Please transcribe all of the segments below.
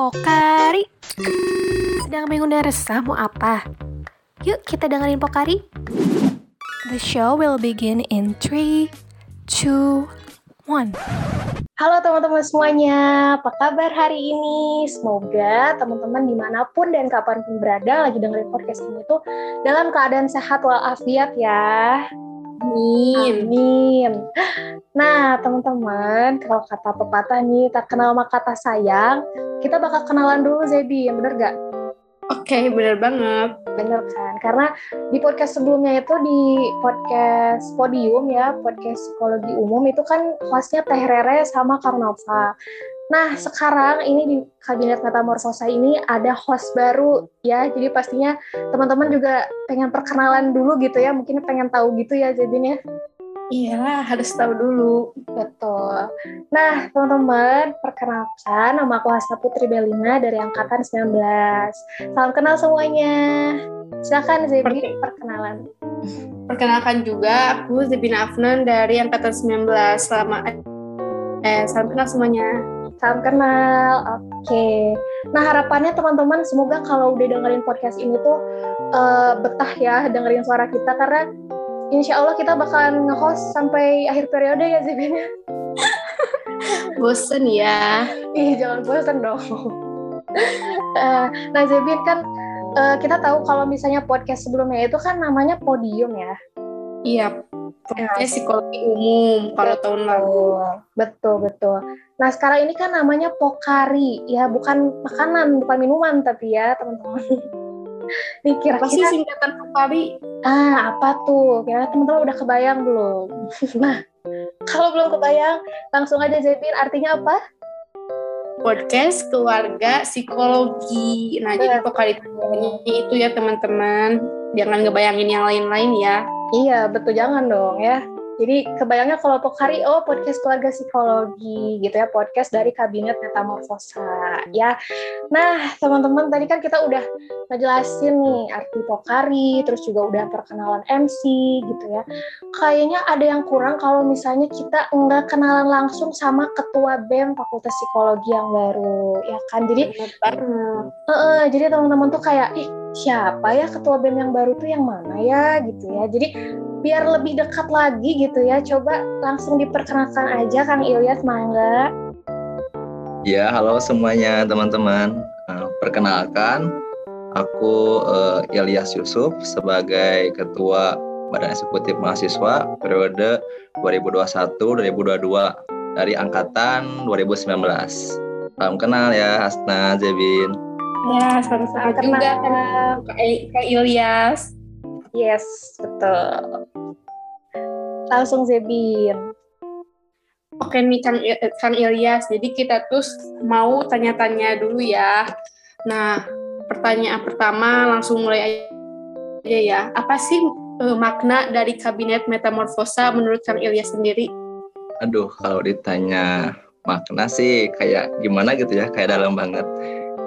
Pokari. Sedang bingung dan resah mau apa? Yuk kita dengerin Pokari. The show will begin in 3, 2, 1. Halo teman-teman semuanya, apa kabar hari ini? Semoga teman-teman di mana pun dan kapan pun berada lagi dengerin podcast ini tuh dalam keadaan sehat walafiat ya. Amin. Amin. Nah, teman-teman, kalau kata pepatah nih, tak kenal maka kata sayang, kita bakal kenalan dulu Zebi, bener gak? Oke, bener banget. Bener kan? Karena di podcast sebelumnya itu di podcast Podium ya, podcast psikologi umum itu kan hostnya Teh Rere sama Karnova. Nah, sekarang ini di Kabinet Metamorfosa ini ada host baru ya. Jadi pastinya teman-teman juga pengen perkenalan dulu gitu ya. Mungkin pengen tahu gitu ya Zebin ya. Iyalah, harus tahu dulu. Betul. Nah, teman-teman, perkenalkan nama aku Hasna Putri Belina dari angkatan 19. Salam kenal semuanya. Silakan Zebi Perke- perkenalan. Perkenalkan juga, aku Zebina Afnan dari Angkatan 19. Selama eh, salam kenal semuanya. Salam kenal. Oke. Nah, harapannya teman-teman semoga kalau udah dengerin podcast ini tuh eh, betah ya dengerin suara kita karena insya Allah kita bakalan nge-host sampai akhir periode ya Zebin. Bosen ya. Ih, jangan bosan dong. Eh, nah, Zebin kan eh, kita tahu kalau misalnya podcast sebelumnya itu kan namanya Podium ya. Iya, podcast psikologi umum kalau tahun lalu. Betul, betul. Nah, sekarang ini kan namanya Pokari, ya bukan makanan, bukan minuman tapi ya, teman-teman. Nih Apa sih kira-kira singkatan Pokari? ah apa tuh? Kira teman-teman udah kebayang belum? nah, kalau belum kebayang, langsung aja Zebin artinya apa? Podcast keluarga psikologi. Nah, jadi Betul. Pokari itu ya teman-teman. Jangan ngebayangin yang lain-lain ya. Iya, betul jangan dong ya. Jadi kebayangnya kalau Pokari, oh podcast keluarga psikologi gitu ya, podcast dari Kabinet Metamorfosa ya. Nah, teman-teman tadi kan kita udah ngejelasin nih arti Pokari, terus juga udah perkenalan MC gitu ya. Kayaknya ada yang kurang kalau misalnya kita nggak kenalan langsung sama ketua BEM Fakultas Psikologi yang baru, ya kan? Jadi banget. Heeh, jadi teman-teman tuh kayak, ih siapa ya ketua BEM yang baru tuh yang mana ya gitu ya. Jadi biar lebih dekat lagi gitu ya, coba langsung diperkenalkan aja Kang Ilyas Mangga. Ya, halo semuanya teman-teman. Eh, perkenalkan, aku eh, Ilyas Yusuf sebagai Ketua Badan Eksekutif Mahasiswa periode 2021-2022 dari Angkatan 2019. Salam kenal ya, Hasna, Zebin. Ya, sama-sama Salam juga kenal. Kak Ilyas. Yes, betul. Langsung Zebin. Oke nih Kang, I- Kang Ilyas, jadi kita tuh mau tanya-tanya dulu ya. Nah, pertanyaan pertama langsung mulai aja ya. Apa sih eh, makna dari Kabinet Metamorfosa menurut Kang Ilyas sendiri? Aduh, kalau ditanya makna sih kayak gimana gitu ya, kayak dalam banget.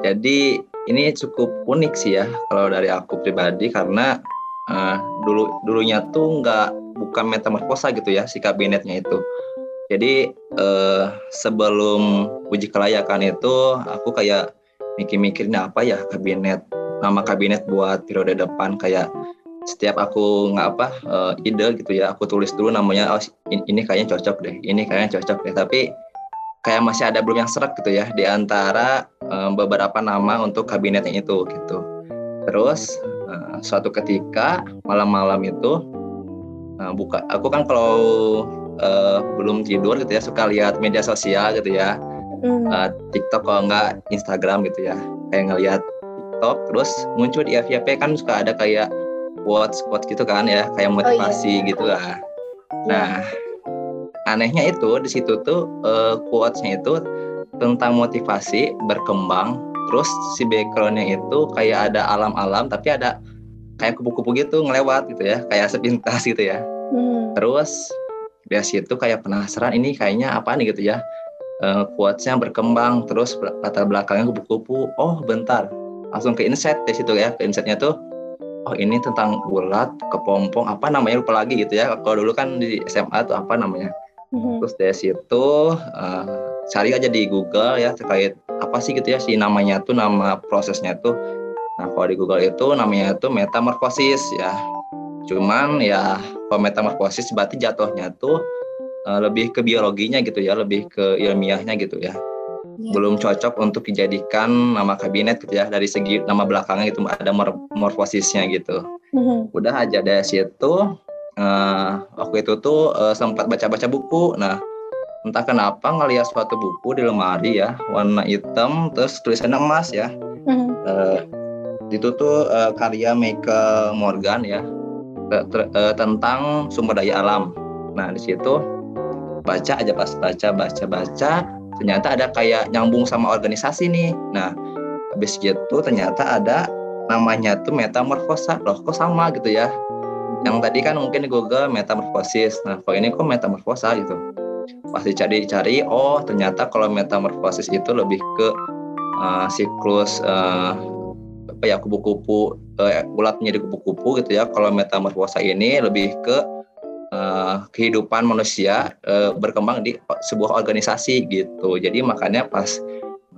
Jadi ini cukup unik sih ya kalau dari aku pribadi karena eh, dulu dulunya tuh nggak bukan metamorfosa gitu ya si kabinetnya itu. Jadi eh, sebelum uji kelayakan itu aku kayak mikir-mikirin apa ya kabinet nama kabinet buat periode depan kayak setiap aku nggak apa eh, ide gitu ya aku tulis dulu namanya oh, in- ini kayaknya cocok deh ini kayaknya cocok deh tapi kayak masih ada belum yang serak gitu ya di antara eh, beberapa nama untuk kabinetnya itu gitu. Terus eh, suatu ketika malam-malam itu eh, buka aku kan kalau eh, belum tidur gitu ya suka lihat media sosial gitu ya. Hmm. eh, TikTok kalau nggak Instagram gitu ya. Kayak ngelihat TikTok terus muncul di FYP kan suka ada kayak quotes quotes gitu kan ya kayak motivasi gitu lah. Nah anehnya itu di situ tuh eh, quotesnya itu tentang motivasi berkembang terus si backgroundnya itu kayak ada alam-alam tapi ada kayak kupu-kupu gitu ngelewat gitu ya kayak sepintas gitu ya Hmm. Terus dari situ kayak penasaran ini kayaknya apa nih gitu ya. Eh, quotesnya berkembang terus latar belakangnya kupu-kupu. Oh bentar, langsung ke insight dari situ ya. Ke insightnya tuh oh ini tentang bulat, kepompong, apa namanya lupa lagi gitu ya. Kalau dulu kan di SMA tuh apa namanya. Hmm. Terus dari situ eh, cari aja di Google ya terkait apa sih gitu ya si namanya tuh nama prosesnya tuh nah kalau di Google itu namanya itu metamorfosis ya cuman ya kalau metamorfosis berarti jatuhnya tuh uh, lebih ke biologinya gitu ya lebih ke ilmiahnya gitu ya ya. belum cocok untuk dijadikan nama kabinet gitu ya dari segi nama belakangnya itu ada morfosisnya gitu mm-hmm. udah aja dari situ uh, waktu itu tuh uh, sempat baca-baca buku nah entah kenapa ngeliat suatu buku di lemari ya warna hitam terus tulisannya emas ya mm-hmm. uh, itu tuh uh, karya Michael Morgan ya uh, tentang sumber daya alam. Nah di situ baca aja pas baca baca baca ternyata ada kayak nyambung sama organisasi nih. Nah habis gitu ternyata ada namanya tuh metamorfosa loh kok sama gitu ya. Yang tadi kan mungkin di Google metamorfosis. Nah kalau ini kok metamorfosa gitu. Pasti cari-cari oh ternyata kalau metamorfosis itu lebih ke uh, siklus uh, apa ya kupu-kupu uh, ulat menjadi kupu-kupu gitu ya. Kalau metamorfosa ini lebih ke uh, kehidupan manusia uh, berkembang di sebuah organisasi gitu. Jadi makanya pas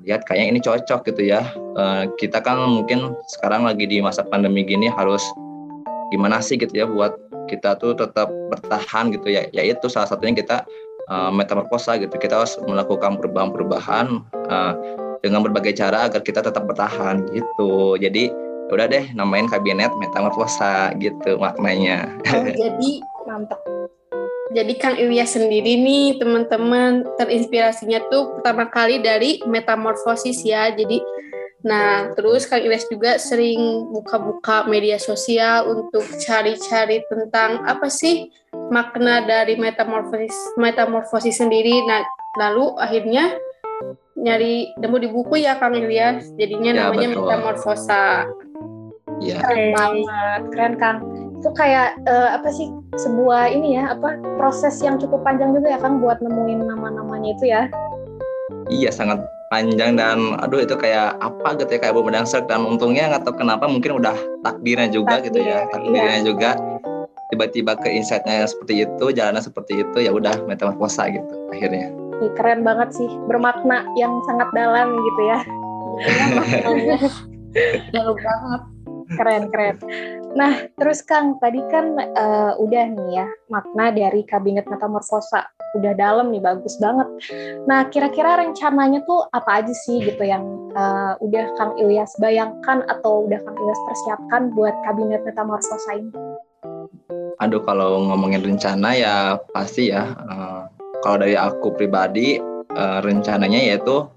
lihat kayaknya ini cocok gitu ya. Uh, kita kan mungkin sekarang lagi di masa pandemi gini harus gimana sih gitu ya buat kita tuh tetap bertahan gitu ya. Yaitu salah satunya kita uh, metamorfosa gitu. Kita harus melakukan perubahan-perubahan uh, dengan berbagai cara agar kita tetap bertahan gitu. Jadi ya udah deh namain kabinet metamorfosa gitu maknanya. Oh, jadi mantap. Jadi Kang Ilyas sendiri nih teman-teman terinspirasinya tuh pertama kali dari metamorfosis ya. Jadi nah terus Kang Ilyas juga sering buka-buka media sosial untuk cari-cari tentang apa sih makna dari metamorfosis metamorfosis sendiri. Nah lalu akhirnya nyari nemu di buku ya Kang Ilyas. Jadinya ya, namanya betul. Metamorfosa. Iya. Keren banget, keren Kang. Itu kayak uh, apa sih sebuah ini ya apa proses yang cukup panjang juga ya Kang buat nemuin nama-namanya itu ya. Iya sangat panjang dan aduh itu kayak apa gitu ya kayak berdasar dan untungnya nggak tahu kenapa mungkin udah takdirnya juga Takdir, gitu ya takdirnya iya. juga tiba-tiba ke insightnya seperti itu jalannya seperti itu ya udah metamorfosa gitu akhirnya keren banget sih, bermakna yang sangat dalam gitu ya. Dalam banget. Keren, keren. Nah, terus Kang, tadi kan uh, udah nih ya, makna dari Kabinet Metamorfosa. Udah dalam nih, bagus banget. Nah, kira-kira rencananya tuh apa aja sih gitu yang uh, udah Kang Ilyas bayangkan atau udah Kang Ilyas persiapkan buat Kabinet Metamorfosa ini? Aduh, kalau ngomongin rencana ya pasti ya, uh, kalau dari aku pribadi uh, rencananya yaitu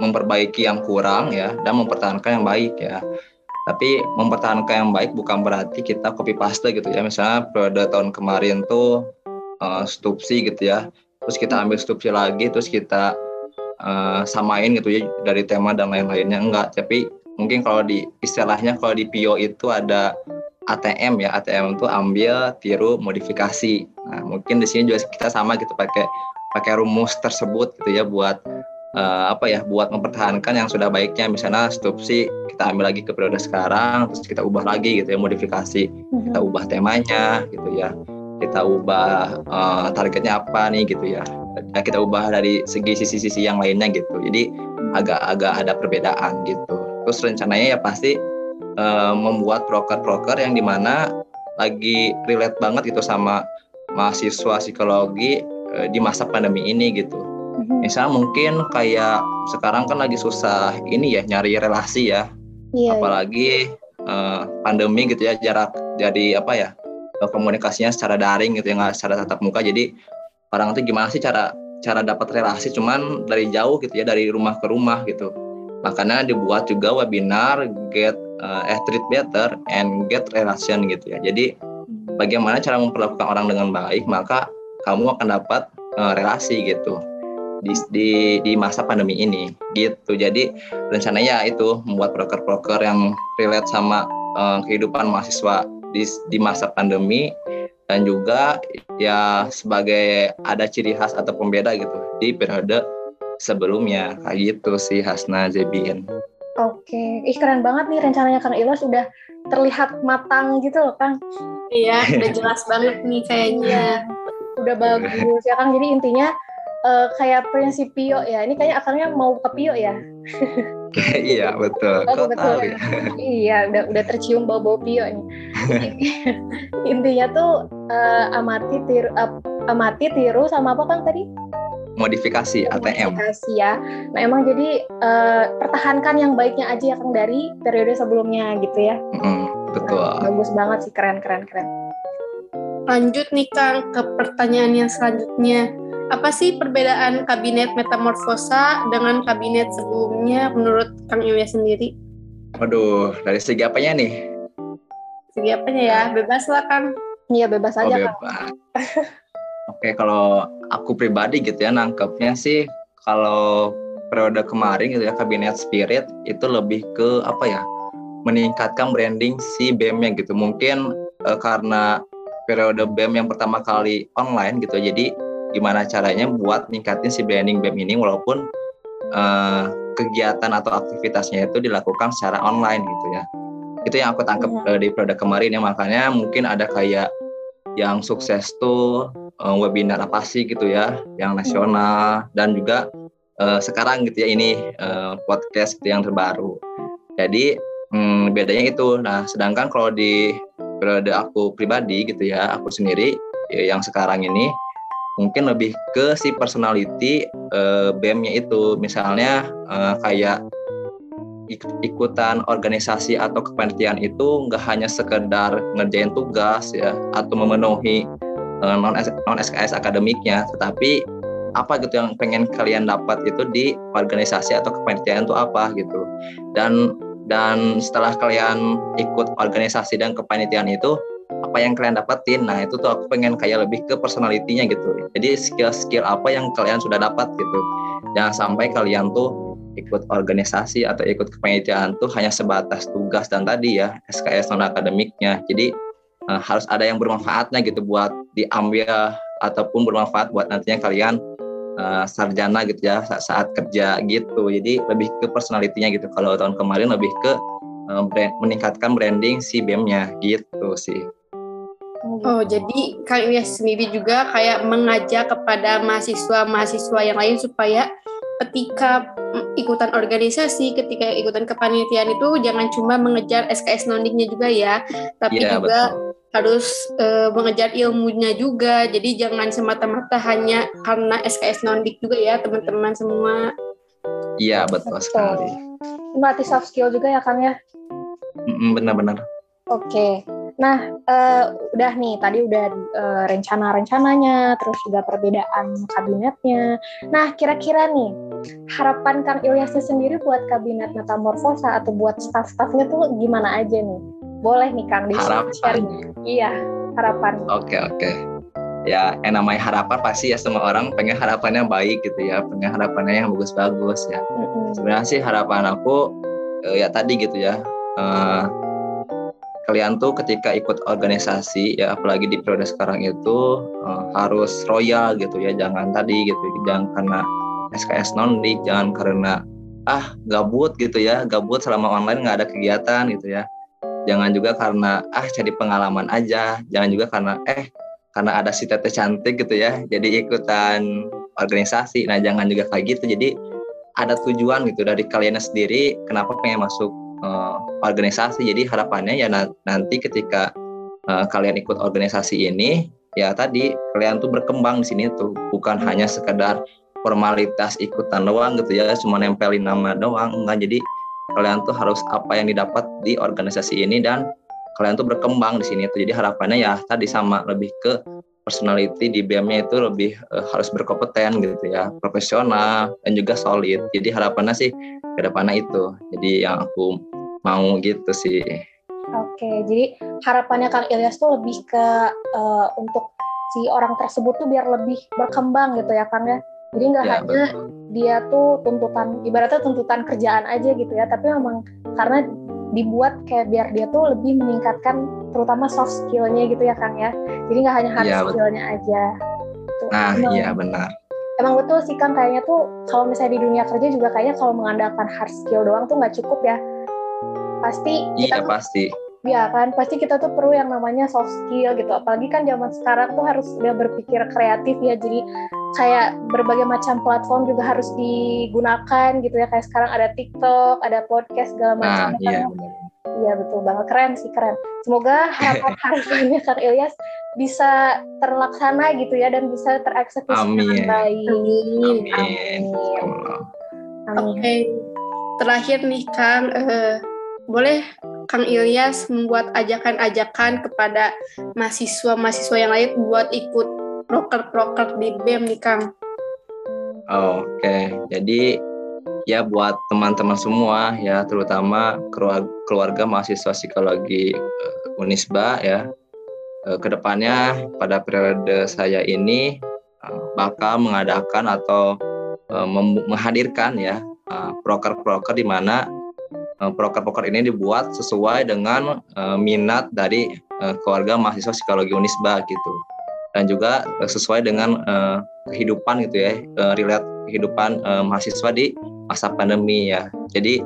memperbaiki yang kurang ya dan mempertahankan yang baik ya. Tapi mempertahankan yang baik bukan berarti kita copy paste gitu ya. Misalnya periode tahun kemarin tuh uh, stupsi gitu ya. Terus kita ambil stupsi lagi terus kita uh, samain gitu ya dari tema dan lain-lainnya. Enggak. Tapi mungkin kalau di istilahnya kalau di Pio itu ada ATM ya. ATM itu ambil tiru modifikasi. Nah mungkin di sini juga kita sama gitu pakai pakai rumus tersebut gitu ya buat uh, apa ya buat mempertahankan yang sudah baiknya. Misalnya stupsi kita ambil lagi ke periode sekarang terus kita ubah lagi gitu ya modifikasi. Kita ubah temanya gitu ya kita ubah uh, targetnya apa nih gitu ya nah, kita ubah dari segi sisi-sisi yang lainnya gitu jadi agak-agak ada perbedaan gitu terus rencananya ya pasti uh, membuat broker-broker yang di mana lagi relate banget gitu sama mahasiswa psikologi Eh, di masa pandemi ini gitu. Mm-hmm. Misal mungkin kayak sekarang kan lagi susah ini ya nyari relasi ya, yeah, iya. apalagi uh, pandemi gitu ya jarak jadi apa ya komunikasinya secara daring gitu ya nggak secara tatap muka. Jadi orang itu gimana sih cara cara dapat relasi cuman dari jauh gitu ya dari rumah ke rumah gitu. Makanya dibuat juga webinar get uh, eh treat better and get relation gitu ya. Jadi bagaimana cara memperlakukan orang dengan baik maka kamu akan dapat uh, relasi gitu di, di di masa pandemi ini gitu jadi rencananya itu membuat broker-broker yang relate sama uh, kehidupan mahasiswa di di masa pandemi dan juga ya sebagai ada ciri khas atau pembeda gitu di periode sebelumnya kayak gitu sih Hasna Zebin. Oke, ih keren banget nih rencananya Kang Ilas udah terlihat matang gitu loh Kang. Iya, udah jelas banget nih kayaknya. udah bagus ya kan jadi intinya uh, kayak prinsip Pio ya. Ini kayaknya akalnya mau ke Pio ya. Iya betul. Oh, Kok betul. Ya? iya, udah udah tercium bau-bau Pio nih. Intinya tuh uh, amati tiru uh, amati tiru sama apa kan tadi? Modifikasi ATM. Modifikasi ya. Nah emang jadi uh, pertahankan yang baiknya aja ya Kang dari periode sebelumnya gitu ya. Mm, betul. Nah, bagus banget sih keren keren keren. Lanjut nih Kang ke pertanyaan yang selanjutnya apa sih perbedaan kabinet metamorfosa dengan kabinet sebelumnya menurut Kang Ilyas sendiri? Waduh, dari segi apanya nih? Segi apanya ya? Bebas lah Kang. Iya bebas oh, aja bebas. Kang. Oke, kalau aku pribadi gitu ya nangkepnya sih kalau periode kemarin gitu ya kabinet spirit itu lebih ke apa ya? meningkatkan branding si BEM-nya gitu. Mungkin uh, karena periode BEM yang pertama kali online gitu. Jadi gimana caranya buat ningkatin si branding BEM ini walaupun uh, kegiatan atau aktivitasnya itu dilakukan secara online gitu ya. Itu yang aku tangkap ya. uh, di produk kemarin ya. Makanya mungkin ada kayak yang sukses tuh uh, webinar apa sih gitu ya yang nasional dan juga uh, sekarang gitu ya ini uh, podcast gitu yang terbaru. Jadi hmm, bedanya itu. Nah sedangkan kalau di periode aku pribadi gitu ya aku sendiri ya, yang sekarang ini mungkin lebih ke si personality uh, BEM-nya itu. Misalnya uh, kayak ikutan organisasi atau kepanitiaan itu nggak hanya sekedar ngerjain tugas ya atau memenuhi uh, non non SKS akademiknya tetapi apa gitu yang pengen kalian dapat itu di organisasi atau kepanitiaan itu apa gitu. Dan dan setelah kalian ikut organisasi dan kepanitiaan itu apa yang kalian dapetin nah itu tuh aku pengen kayak lebih ke personalitinya gitu. Jadi skill-skill apa yang kalian sudah dapat gitu. Jangan sampai kalian tuh ikut organisasi atau ikut kepanitiaan tuh hanya sebatas tugas dan tadi ya SKS non akademiknya. Jadi uh, harus ada yang bermanfaatnya gitu buat diambil ataupun bermanfaat buat nantinya kalian uh, sarjana gitu ya saat, saat kerja gitu. Jadi lebih ke personalitinya gitu. Kalau tahun kemarin lebih ke uh, brand, meningkatkan branding si BEM-nya gitu sih Oh, jadi Kang Ilyas sendiri juga kayak mengajak kepada mahasiswa-mahasiswa yang lain supaya ketika ikutan organisasi, ketika ikutan kepanitiaan itu jangan cuma mengejar SKS nondingnya juga ya, tapi ya, juga betul. harus uh, mengejar ilmunya juga. Jadi jangan semata-mata hanya karena SKS nondik juga ya, teman-teman semua. Iya, betul, betul sekali. Melatih soft skill juga ya, Kang ya? Benar-benar. Oke. Okay. Nah, uh, udah nih tadi udah uh, rencana-rencananya, terus juga perbedaan kabinetnya. Nah, kira-kira nih harapan Kang Ilyasnya sendiri buat kabinet metamorfosa atau buat staff-staffnya tuh gimana aja nih? Boleh nih Kang di sharing. Iya, harapan. Oke, okay, oke. Okay. Ya, yang namanya harapan pasti ya semua orang pengen harapannya baik gitu ya, pengen harapannya yang bagus-bagus ya. Mm -hmm. Sebenarnya sih harapan aku uh, ya tadi gitu ya. Uh, kalian tuh ketika ikut organisasi ya apalagi di periode sekarang itu uh, harus royal gitu ya jangan tadi gitu jangan karena SKS non jangan karena ah gabut gitu ya gabut selama online nggak ada kegiatan gitu ya. Jangan juga karena ah cari pengalaman aja jangan juga karena eh karena ada si tete cantik gitu ya jadi ikutan organisasi. Nah jangan juga kayak gitu jadi ada tujuan gitu dari kalian sendiri kenapa pengen masuk uh, organisasi. Jadi harapannya ya nanti ketika uh, kalian ikut organisasi ini ya tadi kalian tuh berkembang di sini tuh. Bukan hanya sekedar formalitas ikutan doang gitu ya cuma nempelin nama doang. Enggak jadi kalian tuh harus apa yang didapat di organisasi ini dan kalian tuh berkembang di sini tuh. Jadi harapannya ya tadi sama lebih ke personality di BM-nya itu lebih uh, harus berkompeten gitu ya. Profesional dan juga solid. Jadi harapannya sih ke depannya itu. Jadi yang aku mau gitu sih. Oke jadi harapannya Kang Ilyas tuh lebih ke uh, untuk si orang tersebut tuh biar lebih berkembang gitu ya Kang ya. Jadi nggak ya, hanya betul. dia tuh tuntutan ibaratnya tuntutan kerjaan aja gitu ya tapi memang karena dibuat kayak biar dia tuh lebih meningkatkan terutama soft skillnya gitu ya Kang ya. Jadi nggak hanya hard ya, skillnya aja. Tuh, nah iya benar emang betul sih Kang. Kayaknya tuh kalau misalnya di dunia kerja juga kayaknya kalau mengandalkan hard skill doang tuh nggak cukup ya. Pasti iya tuh, pasti. Ya kan? Pasti kita tuh perlu yang namanya soft skill gitu. Apalagi kan zaman sekarang tuh harus udah berpikir kreatif ya. Jadi kayak berbagai macam platform juga harus digunakan gitu ya. Kayak sekarang ada TikTok, ada podcast segala macam. Nah, iya benar. Iya betul banget keren sih keren. Semoga harapan-harapannya Kang Ilyas bisa terlaksana gitu ya dan bisa tereksekusi dengan baik. Amin. Amin. Amin. Oke, terakhir nih Kang, eh, boleh Kang Ilyas membuat ajakan-ajakan kepada mahasiswa-mahasiswa yang lain buat ikut proker-proker di BEM nih Kang. Oke, jadi ya buat teman-teman semua ya, terutama keluarga, mahasiswa psikologi eh, Unisba ya, eh, ke depannya pada periode saya ini eh, bakal mengadakan atau menghadirkan ya proker-proker di mana proker-proker ini dibuat sesuai dengan minat dari keluarga mahasiswa psikologi Unisba gitu, dan juga sesuai dengan eh, kehidupan gitu ya, relate kehidupan eh, mahasiswa di masa pandemi ya. Jadi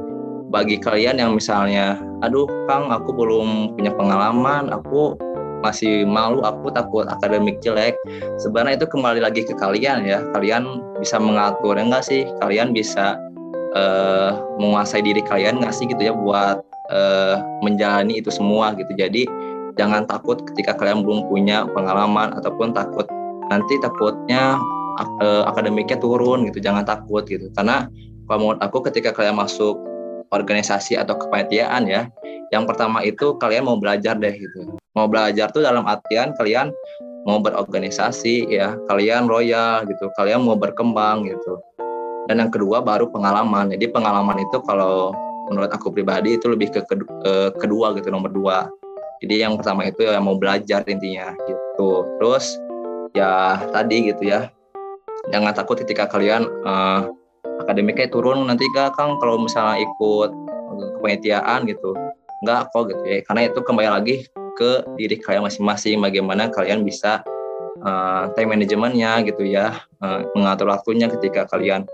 bagi kalian yang misalnya, aduh Kang, aku belum punya pengalaman, aku masih malu, aku takut akademik jelek. Sebenarnya itu kembali lagi ke kalian ya. Kalian bisa mengatur ya enggak sih? Kalian bisa eh, menguasai diri kalian nggak sih gitu ya buat eh, menjalani itu semua gitu. Jadi jangan takut ketika kalian belum punya pengalaman ataupun takut nanti takutnya ak- eh, akademiknya turun gitu. Jangan takut gitu. Karena kalau menurut aku ketika kalian masuk organisasi atau kepanitiaan ya, yang pertama itu kalian mau belajar deh gitu. Mau belajar tuh dalam artian kalian mau berorganisasi ya, kalian royal gitu, kalian mau berkembang gitu. Dan yang kedua baru pengalaman. Jadi pengalaman itu kalau menurut aku pribadi itu lebih ke eh, kedua gitu nomor dua. Jadi yang pertama itu ya mau belajar intinya gitu. Terus ya tadi gitu ya, jangan takut ketika kalian eh, akademiknya turun nanti gak Kang kalau misalnya ikut kepanitiaan gitu enggak kok gitu ya karena itu kembali lagi ke diri kalian masing-masing bagaimana kalian bisa uh, time manajemennya gitu ya uh, mengatur waktunya ketika kalian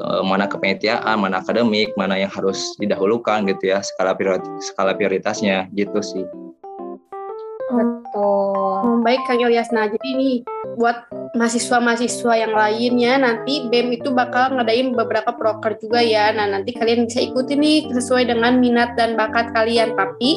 uh, mana kepanitiaan mana akademik mana yang harus didahulukan gitu ya skala prioritas skala prioritasnya gitu sih Betul. Baik Kang Ilyas. Nah, jadi nih buat mahasiswa-mahasiswa yang lainnya nanti BEM itu bakal ngadain beberapa proker juga ya. Nah, nanti kalian bisa ikuti nih sesuai dengan minat dan bakat kalian. Tapi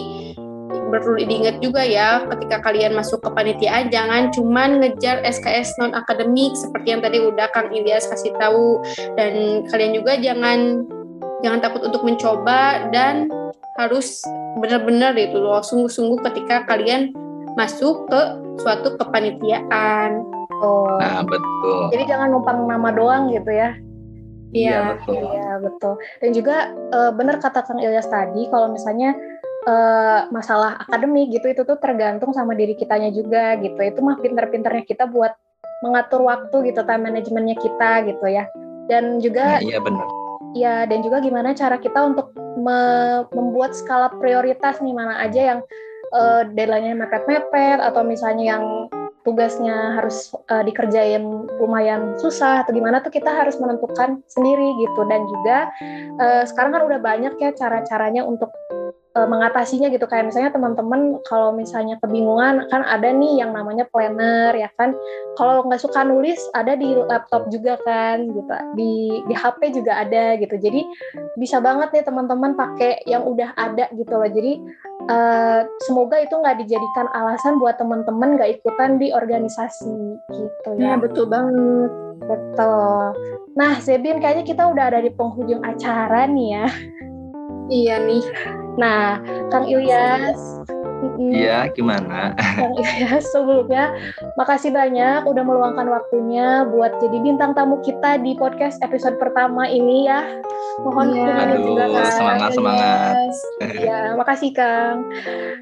perlu diingat juga ya ketika kalian masuk ke panitiaan jangan cuman ngejar SKS non akademik seperti yang tadi udah Kang Ilyas kasih tahu dan kalian juga jangan jangan takut untuk mencoba dan harus benar-benar itu loh sungguh-sungguh ketika kalian masuk ke suatu kepanitiaan. Betul. nah betul Jadi jangan numpang nama doang gitu ya. iya betul Iya betul. Dan juga eh, benar kata Kang Ilyas tadi kalau misalnya eh, masalah akademik gitu itu tuh tergantung sama diri kitanya juga gitu. Itu mah pinter-pinternya kita buat mengatur waktu gitu, time manajemennya kita gitu ya. Dan nah, juga iya benar ya dan juga gimana cara kita untuk me- membuat skala prioritas nih mana aja yang eh, deadline-nya mepet-mepet atau misalnya yang tugasnya harus eh, dikerjain lumayan susah atau gimana tuh kita harus menentukan sendiri gitu. Dan juga eh, sekarang kan udah banyak ya cara-caranya untuk eh, mengatasinya gitu. Kayak misalnya teman-teman kalau misalnya kebingungan kan ada nih yang namanya planner ya kan? Kalau nggak suka nulis ada di laptop juga kan gitu. Di di HP juga ada gitu. Jadi bisa banget nih teman-teman pakai yang udah ada gitu loh. Jadi eh, semoga itu nggak dijadikan alasan buat teman-teman nggak ikutan di organisasi gitu Ya ya. betul banget. betul. Nah Zebin kayaknya kita udah ada di penghujung acara nih ya. Iya nih. Nah Kang Ilyas iya gimana Kang Ilyas sebelumnya makasih banyak udah meluangkan waktunya buat jadi bintang tamu kita di podcast episode pertama ini ya. Mohon Iya. dukungannya Aduh, juga Kang. semangat, semangat. Ilyas. Ya, makasih Kang.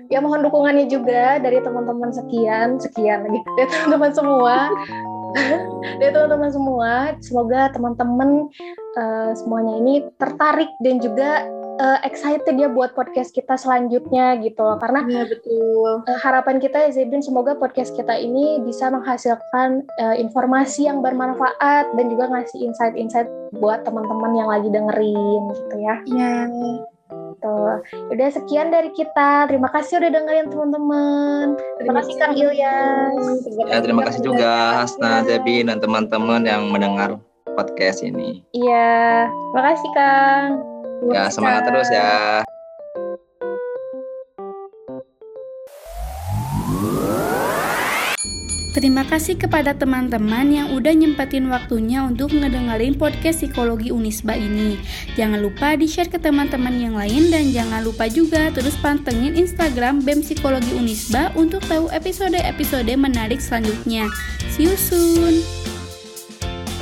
Ya mohon dukungannya juga dari teman-teman sekian, sekian lagi dari teman-teman semua. dari teman-teman semua, semoga teman-teman eh, semuanya ini tertarik dan juga eh, excited ya buat podcast kita selanjutnya gitu loh. Karena Iya betul. Eh, harapan kita ya Zebin semoga podcast kita ini bisa menghasilkan eh, informasi yang bermanfaat dan juga ngasih insight-insight buat teman-teman yang lagi dengerin gitu ya. Iya. Betul. Udah sekian dari kita. Terima kasih udah dengerin teman-teman. Terima kasih Kang Ilyas. Ya, terima kasih juga Hasna, Debbie, dan teman-teman yang mendengar podcast ini. Iya, terima kasih Kang. Ya, semangat terus ya. Terima kasih kepada teman-teman yang udah nyempetin waktunya untuk ngedengerin podcast psikologi Unisba ini. Jangan lupa di-share ke teman-teman yang lain dan jangan lupa juga terus pantengin Instagram BEM Psikologi Unisba untuk tahu episode-episode menarik selanjutnya. See you soon!